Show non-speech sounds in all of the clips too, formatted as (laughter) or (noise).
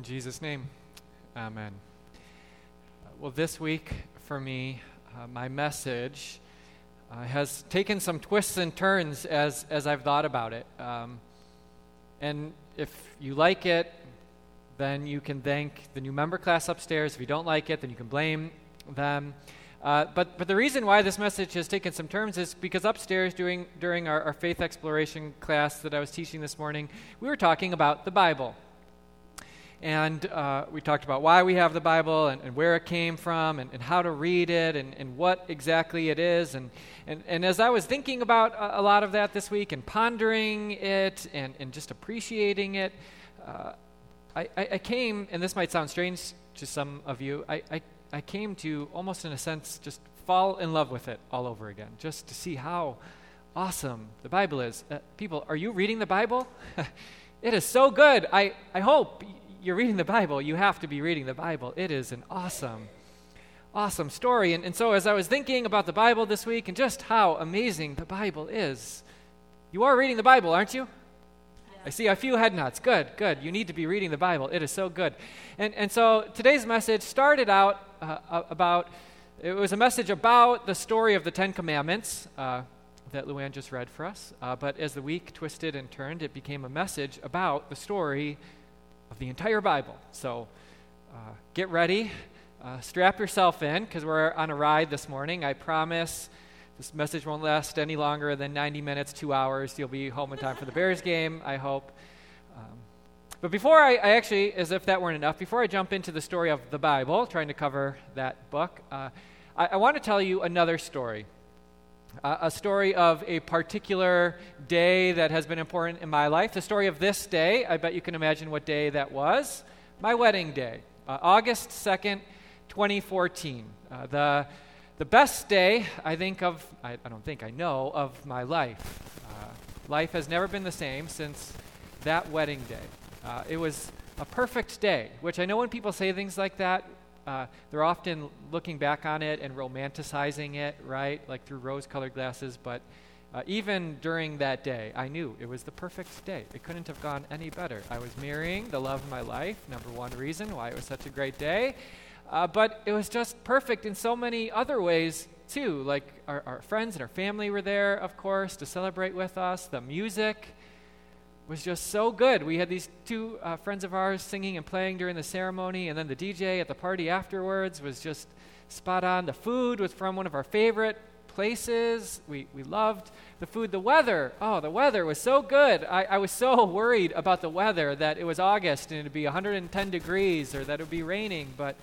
In Jesus' name, amen. Well, this week for me, uh, my message uh, has taken some twists and turns as, as I've thought about it. Um, and if you like it, then you can thank the new member class upstairs. If you don't like it, then you can blame them. Uh, but, but the reason why this message has taken some turns is because upstairs during, during our, our faith exploration class that I was teaching this morning, we were talking about the Bible. And uh, we talked about why we have the Bible and, and where it came from and, and, how to read it and, and what exactly it is. And, and, and as I was thinking about a, a lot of that this week and pondering it and, and just appreciating it, uh, I, I, I, came, and this might sound strange to some of you, I, I, I came to almost in a sense just fall in love with it all over again, just to see how awesome the Bible is. Uh, people, are you reading the Bible? (laughs) it is so good. I, I hope you're reading the Bible, you have to be reading the Bible. It is an awesome, awesome story. And, and so, as I was thinking about the Bible this week and just how amazing the Bible is, you are reading the Bible, aren't you? I see a few head nods. Good, good. You need to be reading the Bible. It is so good. And, and so today's message started out uh, about, it was a message about the story of the Ten Commandments uh, that Luann just read for us. Uh, but as the week twisted and turned, it became a message about the story of the entire Bible. So uh, get ready, uh, strap yourself in, because we're on a ride this morning. I promise this message won't last any longer than 90 minutes, two hours. You'll be home in time for the Bears game, I hope. Um, but before I, I, actually, as if that weren't enough, before I jump into the story of the Bible, trying to cover that book, uh, I, I want to tell you another story. Uh, a story of a particular day that has been important in my life. The story of this day, I bet you can imagine what day that was. My wedding day, uh, August 2nd, 2014. Uh, the, the best day, I think, of, I, I, don't think, I know, of my life. Uh, life has never been the same since that wedding day. Uh, it was a perfect day, which I know when people say things like that, uh, they're often looking back on it and romanticizing it, right? Like through rose colored glasses. But uh, even during that day, I knew it was the perfect day. It couldn't have gone any better. I was marrying the love of my life, number one reason why it was such a great day. Uh, but it was just perfect in so many other ways, too. Like our, our friends and our family were there, of course, to celebrate with us. The music was just so good. We had these two uh, friends of ours singing and playing during the ceremony, and then the DJ at the party afterwards was just spot on. The food was from one of our favorite places. We, we loved the food. The weather, oh, the weather was so good. I, I was so (laughs) worried about the weather that it was August and it would be 110 degrees or that it would be raining, but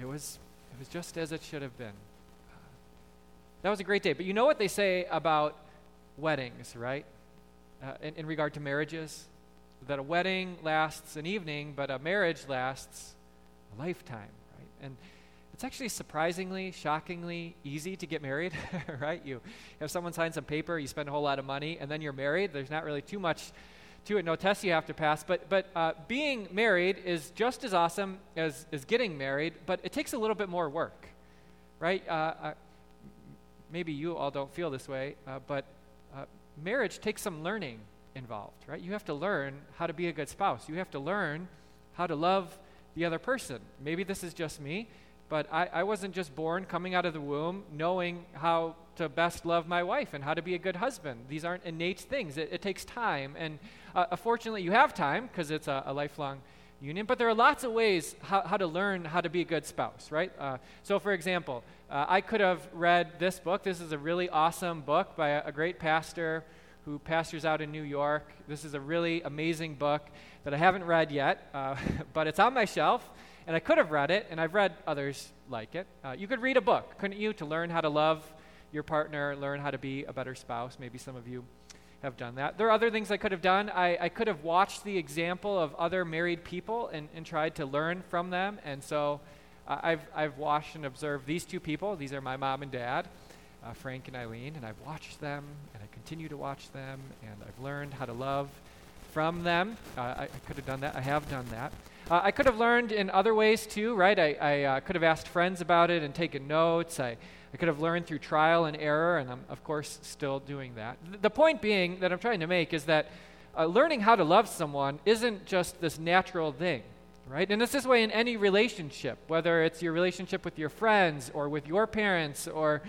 it was, it was just as it should have been. That was a great day. But you know what they say about weddings, right? Uh, in, in regard to marriages that a wedding lasts an evening, but a marriage lasts a lifetime, right? And it's actually surprisingly, shockingly easy to get married, (laughs) right? You have someone sign some paper, you spend a whole lot of money, and then you're married. There's not really too much to it, no tests you have to pass. But, but uh, being married is just as awesome as, as getting married, but it takes a little bit more work, right? Uh, uh, maybe you all don't feel this way, uh, but uh, marriage takes some learning involved, right? You have to learn how to be a good spouse. You have to learn how to love the other person. Maybe this is just me, but I, I wasn't just born coming out of the womb knowing how to best love my wife and how to be a good husband. These aren't innate things. It, it takes time. And uh, fortunately, you have time because it's a, a, lifelong union, but there are lots of ways how, how to learn how to be a good spouse, right? Uh, so, for example, uh, I could have read this book. This is a really awesome book by a, a, great pastor who pastors out in New York. This is a really amazing book that I haven't read yet, uh, (laughs) but it's on my shelf, and I could have read it, and I've read others like it. Uh, you could read a book, couldn't you, to learn how to love your partner, learn how to be a better spouse? Maybe some of you have done that. There are other things I could have done. I, I could have watched the example of other married people and, and tried to learn from them, and so I've, I've watched and observed these two people. These are my mom and dad, uh, Frank and Eileen, and I've watched them, and I continue to watch them, and I've learned how to love from them. Uh, I, I, could have done that. I have done that. Uh, I could have learned in other ways too, right? I, I uh, could have asked friends about it and taken notes. I, I could have learned through trial and error, and I'm, of course, still doing that. The point being that I'm trying to make is that uh, learning how to love someone isn't just this natural thing right? And it's this way in any relationship, whether it's your relationship with your friends or with your parents or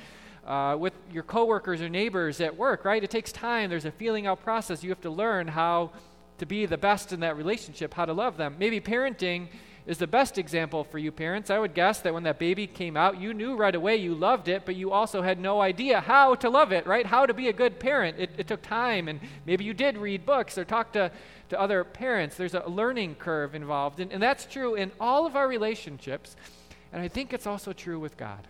uh, with your coworkers or neighbors at work, right? It takes time. There's a feeling out process. You have to learn how to be the best in that relationship, how to love them. Maybe parenting is the best example for you parents. I would guess that when that baby came out, you knew right away you loved it, but you also had no idea how to love it, right? How to be a good parent. It, it took time, and maybe you did read books or talk to, to other parents. There's a learning curve involved, and, and that's true in all of our relationships, and I think it's also true with God.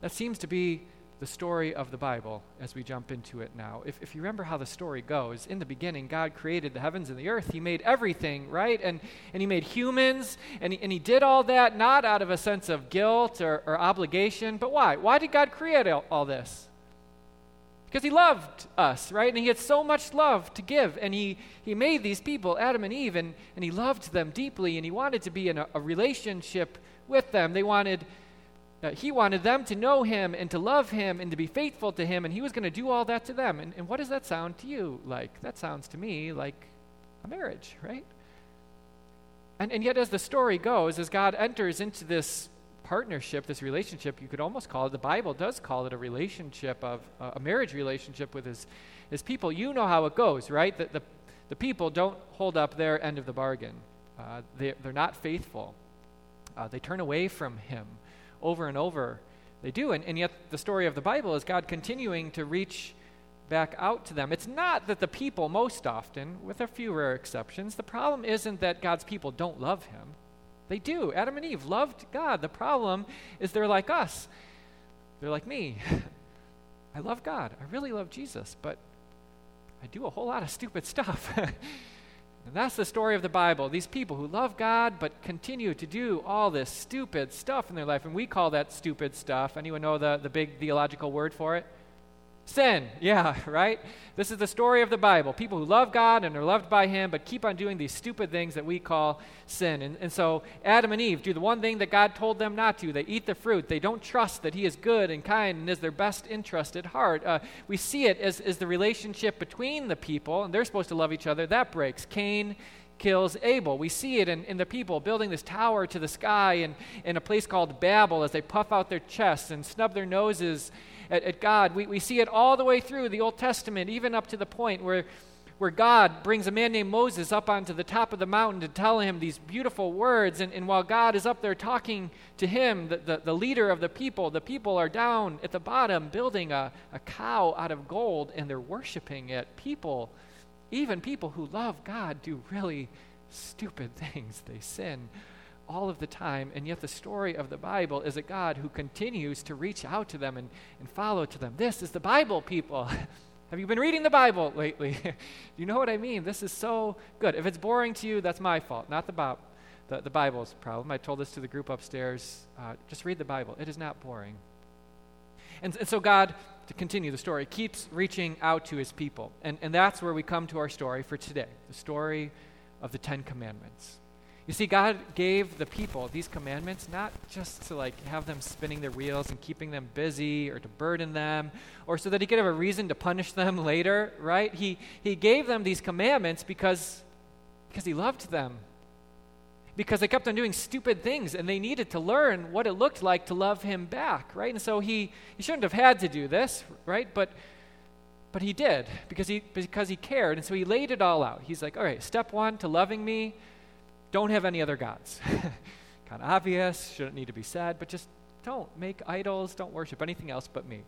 That seems to be the story of the Bible as we jump into it now. If, if you remember how the story goes, in the beginning, God created the heavens and the earth. He made everything, right? And, and He made humans, and he, and he did all that not out of a sense of guilt or, or obligation, but why? Why did God create all, all this? Because He loved us, right? And He had so much love to give, and He, he made these people, Adam and Eve, and, and He loved them deeply, and He wanted to be in a, a relationship with them. They wanted uh, he wanted them to know him and to love him and to be faithful to him, and he was going to do all that to them. And, and what does that sound to you like? That sounds to me like a marriage, right? And, and yet, as the story goes, as God enters into this partnership, this relationship, you could almost call it, the Bible does call it a relationship of uh, a marriage relationship with his, his people. You know how it goes, right? The, the, the people don't hold up their end of the bargain, uh, they, they're not faithful, uh, they turn away from him over and over. They do. And, and yet, the story of the Bible is God continuing to reach back out to them. It's not that the people, most often, with a few rare exceptions, the problem isn't that God's people don't love Him. They do. Adam and Eve loved God. The problem is they're like us. They're like me. (laughs) I love God. I really love Jesus, but I do a whole lot of stupid stuff. (laughs) And that's the story of the Bible. These people who love God but continue to do all this stupid stuff in their life. And we call that stupid stuff. Anyone know the, the big theological word for it? Sin, yeah, (laughs) right? This is the story of the Bible. People who love God and are loved by Him, but keep on doing these stupid things that we call sin. And, and so Adam and Eve do the one thing that God told them not to. They eat the fruit. They don't trust that He is good and kind and is their best interest at heart. Uh, we see it as, as the relationship between the people, and they're supposed to love each other. That breaks. Cain kills Abel. We see it in, in the people building this tower to the sky in, in a place called Babel as they puff out their chests and snub their noses at, at God. We, we see it all the way through the Old Testament, even up to the point where, where God brings a man named Moses up onto the top of the mountain to tell him these beautiful words. And, and while God is up there talking to him, the, the, the leader of the people, the people are down at the bottom building a, a cow out of gold and they're worshiping it. People, even people who love God, do really stupid (laughs) things. They sin all of the time, and yet the story of the Bible is a God who continues to reach out to them and, and follow to them. This is the Bible, people. (laughs) Have you been reading the Bible lately? (laughs) you know what I mean? This is so good. If it's boring to you, that's my fault, not the, Bob, the, the Bible's problem. I told this to the group upstairs. Uh, just read the Bible, it is not boring. And, and so, God, to continue the story, keeps reaching out to his people. And, and that's where we come to our story for today the story of the Ten Commandments. You see, God gave the people these commandments not just to like have them spinning their wheels and keeping them busy or to burden them or so that he could have a reason to punish them (laughs) later, right? He, he gave them these commandments because, because he loved them. Because they kept on doing stupid things and they needed to learn what it looked like to love him back, right? And so he, he shouldn't have had to do this, right? But but he did because he because he cared and so he laid it all out. He's like, "All right, step 1 to loving me don't have any other gods. (laughs) kind of obvious, shouldn't need to be said, but just don't make idols, don't worship anything else but me.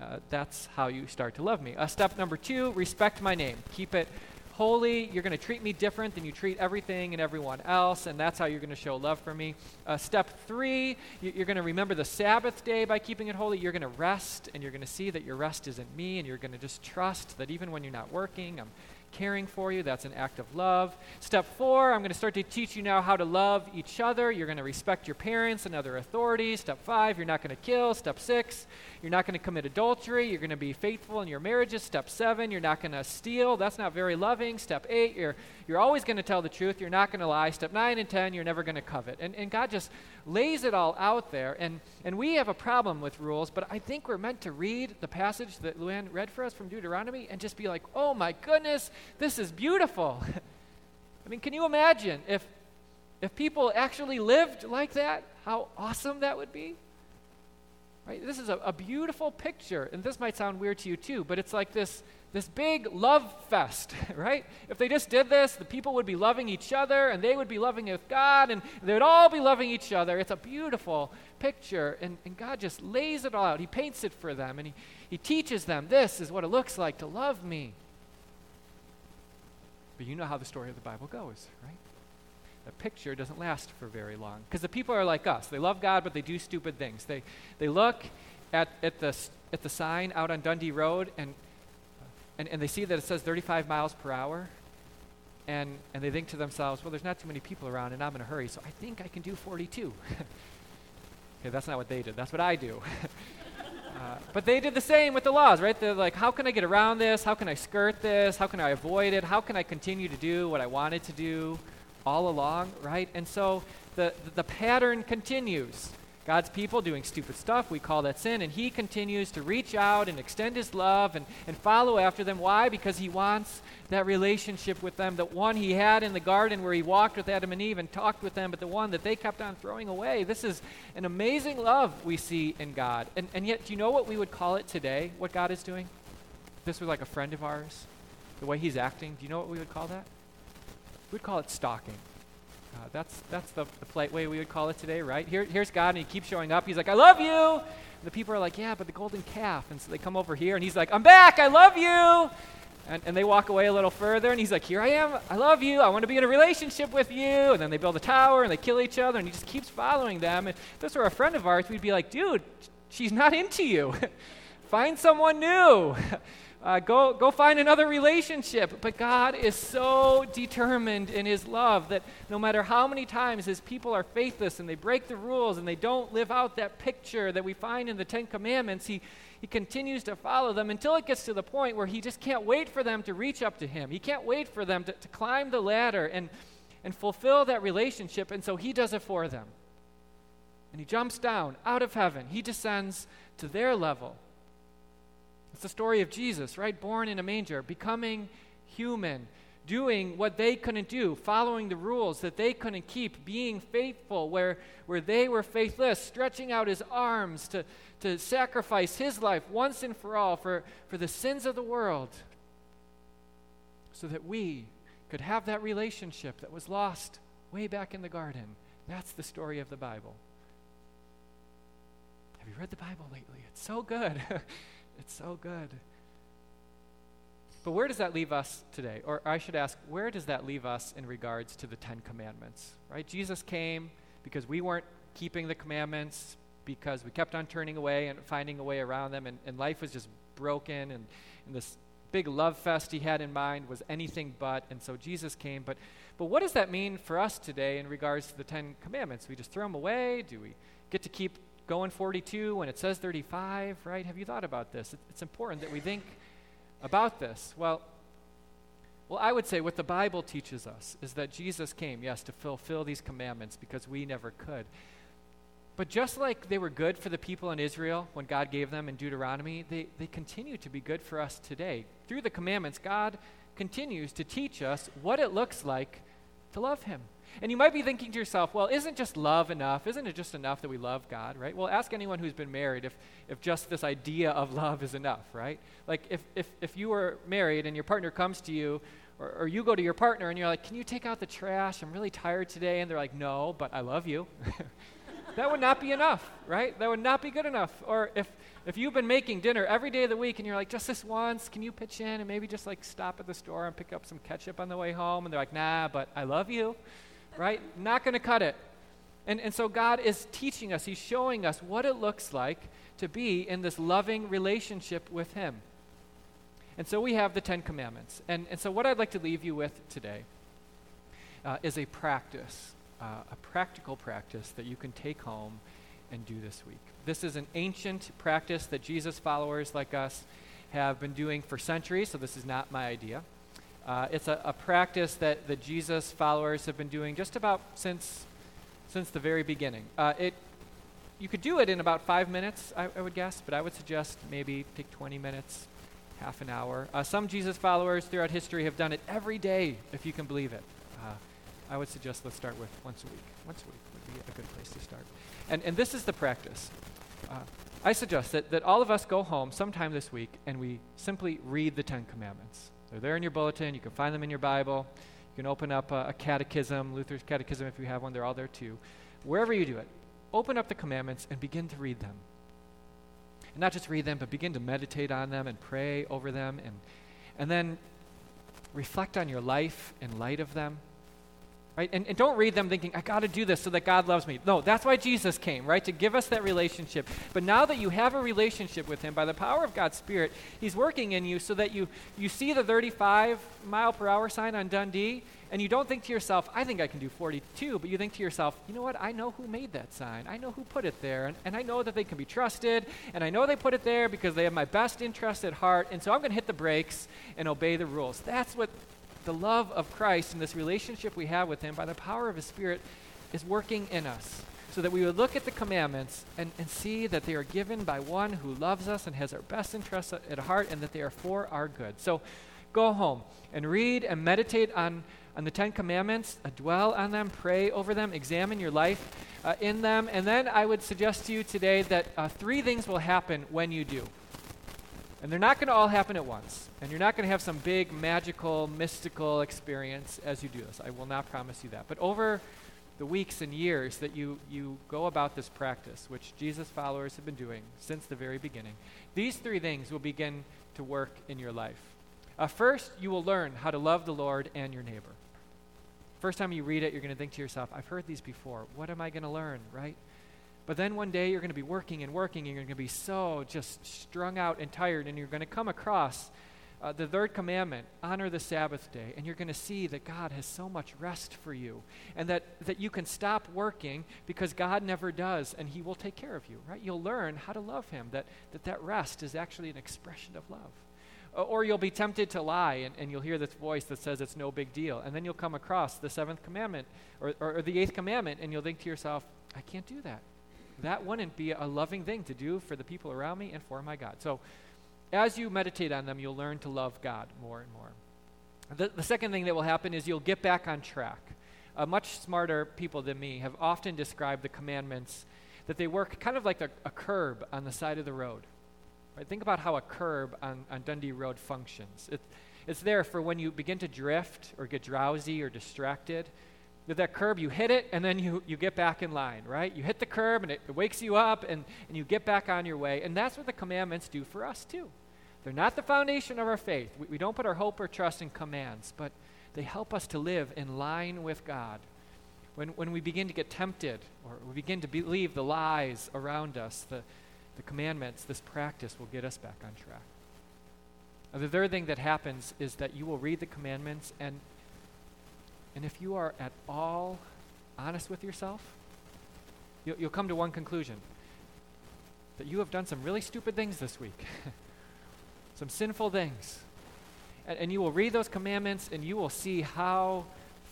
Uh, that's how you start to love me. Uh, step number two respect my name. Keep it holy. You're going to treat me different than you treat everything and everyone else, and that's how you're going to show love for me. Uh, step three, you're going to remember the Sabbath day by keeping it holy. You're going to rest, and you're going to see that your rest isn't me, and you're going to just trust that even when you're not working, I'm caring for you. That's an act of love. Step four, I'm going to start to teach you now how to love each other. You're going to respect your parents and other authorities. Step five, you're not going to kill. Step six, you're not going to commit adultery. You're going to be faithful in your marriages. Step seven, you're not going to steal. That's not very loving. Step eight, you're, you're always going to tell the truth. You're not going to lie. Step nine and ten, you're never going to covet. And, and God just lays it all out there. And, and we have a problem with rules, but I think we're meant to read the passage that Luann read for us from Deuteronomy and just be like, oh my goodness, this is beautiful. (laughs) I mean, can you imagine if If people actually lived like that, how awesome that would be. Right? This is a, a beautiful picture, and this might sound weird to you too, but it's like this, this big love fest, (laughs) right? If they just did this, the people would be loving each other, and they would be loving with God, and they would all be loving each other. It's a beautiful picture, and, and God just lays it all out. He paints it for them, and he, he teaches them this is what it looks like to love me. But you know how the story of the Bible goes, right? The picture doesn't last for very long because the people are like us. They love God, but they do stupid things. They, they look at, at, the, at the sign out on Dundee Road and, and, and they see that it says 35 miles per hour, and, and they think to themselves, well, there's not too many people around, and I'm in a hurry, so I think I can do 42. (laughs) okay, that's not what they did. That's what I do. (laughs) but they did the same with the laws, right? They're like, how can I get around this? How can I skirt this? How can I avoid it? How can I continue to do what I wanted to do? all along, right? And so the, the pattern continues. God's people doing stupid stuff, we call that sin, and He continues to reach out and extend His love and, and follow after them. Why? Because He wants that relationship with them, the one He had in the garden where He walked with Adam and Eve and talked with them, but the one that they kept on throwing away. This is an amazing love we see in God. And, and yet, do you know what we would call it today, what God is doing? If this was like a friend of ours, the way He's acting, do you know what we would call that? We'd call it stalking. Uh, that's that's the, the polite way we would call it today, right? Here, here's God, and he keeps showing up. He's like, I love you. And the people are like, Yeah, but the golden calf. And so they come over here, and he's like, I'm back. I love you. And, and they walk away a little further, and he's like, Here I am. I love you. I want to be in a relationship with you. And then they build a tower, and they kill each other, and he just keeps following them. And if this were a friend of ours, we'd be like, Dude, she's not into you. (laughs) Find someone new. (laughs) Uh, go, go find another relationship. But God is so determined in His love that no matter how many times His people are faithless and they break the rules and they don't live out that picture that we find in the Ten Commandments, He, he continues to follow them until it gets to the point where He just can't wait for them to reach up to Him. He can't wait for them to, to climb the ladder and, and fulfill that relationship. And so He does it for them. And He jumps down out of heaven, He descends to their level it's the story of Jesus, right? Born in a manger, becoming human, doing what they couldn't do, following the rules that they couldn't keep, being faithful where, where they were faithless, stretching out his arms to, to sacrifice his life once and for all for, for the sins of the world so that we could have that relationship that was lost way back in the garden. That's the story of the Bible. Have you read the Bible lately? It's so good. (laughs) It's so good. But where does that leave us today? Or I should ask, where does that leave us in regards to the Ten Commandments? Right? Jesus came because we weren't keeping the commandments, because we kept on turning away and finding a way around them, and, and life was just broken, and, and this big love fest he had in mind was anything but, and so Jesus came. But, but what does that mean for us today in regards to the Ten Commandments? We just throw them away? Do we get to keep going 42 when it says 35, right? Have you thought about this? It's important that we think about this. Well, well, I would say what the Bible teaches us is that Jesus came, yes, to fulfill these commandments because we never could. But just like they were good for the people in Israel when God gave them in Deuteronomy, they, they continue to be good for us today. Through the commandments, God continues to teach us what it looks like to love Him. And you might be thinking to yourself, well, isn't just love enough? Isn't it just enough that we love God, right? Well, ask anyone who's been married if, if just this idea of (laughs) love is enough, right? Like if, if, if you are married and your partner comes to you, or, or you go to your partner and you're like, can you take out the trash? I'm really tired today. And they're like, no, but I love you. (laughs) that would not be enough, right? That would not be good enough. Or if, if you've been making dinner every day of the week and you're like, just this once, can you pitch in and maybe just like stop at the store and pick up some ketchup on the way home? And they're like, nah, but I love you right? (laughs) Not going to cut it. And, and so God is teaching us, He's showing us what it looks like to be in this loving relationship with Him. And so we have the Ten Commandments. And, and so, what I'd like to leave you with today uh, is a practice, uh, a practical practice that you can take home and do this week. This is an ancient practice that Jesus followers like us have been doing for centuries, so this is not my idea. Uh, it's a, a, practice that the Jesus followers have been doing just about since, since the very beginning. Uh, it, you could do it in about five minutes, I, I, would guess, but I would suggest maybe take 20 minutes, half an hour. Uh, some Jesus followers throughout history have done it every day, if you can believe it. I would suggest let's start with once a week. Once a week would be a good place to start. And, and this is the practice. Uh, I suggest that, that all of us go home sometime this week and we simply read the Ten Commandments. They're there in your bulletin. You can find them in your Bible. You can open up a, a catechism, Luther's catechism if you have one. They're all there too. Wherever you do it, open up the commandments and begin to read them. And not just read them, but begin to meditate on them and pray over them and, and then reflect on your life in light of them. Right? And, and don't read them thinking, I got to do this so that God loves me. No, that's why Jesus came, right? To give us that relationship. But now that you have a relationship with Him, by the power of God's Spirit, He's working in you so that you, you see the 35 mile per hour sign on Dundee and you don't think to yourself, I think I can do 42, but you think to yourself, you know what? I know who made that sign. I know who put it there. And, and I know that they can be trusted. And I know they put it there because they have my best interest at heart. And so I'm going to hit the brakes and obey the rules. That's what the love of Christ and this relationship we have with Him by the power of His Spirit is working in us. So that we would look at the commandments and, and see that they are given by one who loves us and has our best interests at heart and that they are for our good. So go home and read and meditate on on the Ten Commandments, uh, dwell on them, pray over them, examine your life uh, in them. And then I would suggest to you today that uh, three things will happen when you do. And they're not going to all happen at once. And you're not going to have some big, magical, mystical experience as you do this. I will not promise you that. But over the weeks and years that you, you go about this practice, which Jesus' followers have been doing since the very beginning, these three things will begin to work in your life. Uh, first, you will learn how to love the Lord and your neighbor. First time you read it, you're going to think to yourself, I've heard these before. What am I going to learn, right? But then one day you're going to be working and working, and you're going to be so just strung out and tired, and you're going to come across uh, the third commandment honor the Sabbath day. And you're going to see that God has so much rest for you, and that, that you can stop working because God never does, and He will take care of you, right? You'll learn how to love Him, that that, that rest is actually an expression of love. Or you'll be tempted to lie and, and, you'll hear this voice that says it's no big deal. And then you'll come across the seventh commandment or, or, or, the eighth commandment and you'll think to yourself, I can't do that. That wouldn't be a loving thing to do for the people around me and for my God. So as you meditate on them, you'll learn to love God more and more. The, the second thing that will happen is you'll get back on track. Uh, much smarter people than me have often described the commandments that they work kind of like a, a curb on the side of the road. Right? Think about how a curb on, on Dundee Road functions. It, it's there for when you begin to drift or get drowsy or distracted. That curb, you hit it and then you, you get back in line, right? You hit the curb and it, it wakes you up and, and you get back on your way. And that's what the commandments do for us, too. They're not the foundation of our faith. We, we don't put our hope or trust in commands, but they help us to live in line with God. When, when we begin to get tempted or we begin to believe the lies around us, the, the commandments, this practice will get us back on track. The third thing that happens is that you will read the commandments, and, and if you are at all honest with yourself, you'll, you'll come to one conclusion that you have done some really stupid things this week, (laughs) some sinful things. And, and you will read those commandments, and you will see how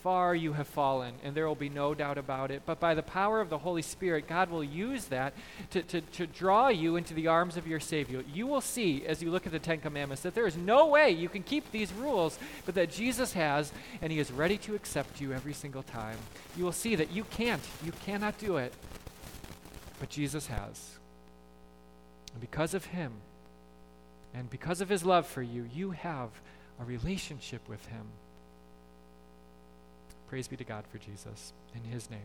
far you have fallen, and there will be no doubt about it. But by the power of the Holy Spirit, God will use that to, to, to draw you into the arms of your Savior. You will see, as you look at the Ten Commandments, that there is no way you can keep these rules, but that Jesus has, and He is ready to accept you every single time. You will see that you can't, you cannot do it, but Jesus has. And because of Him, and because of His love for you, you have a relationship with Him. Praise be to God for Jesus. In his name.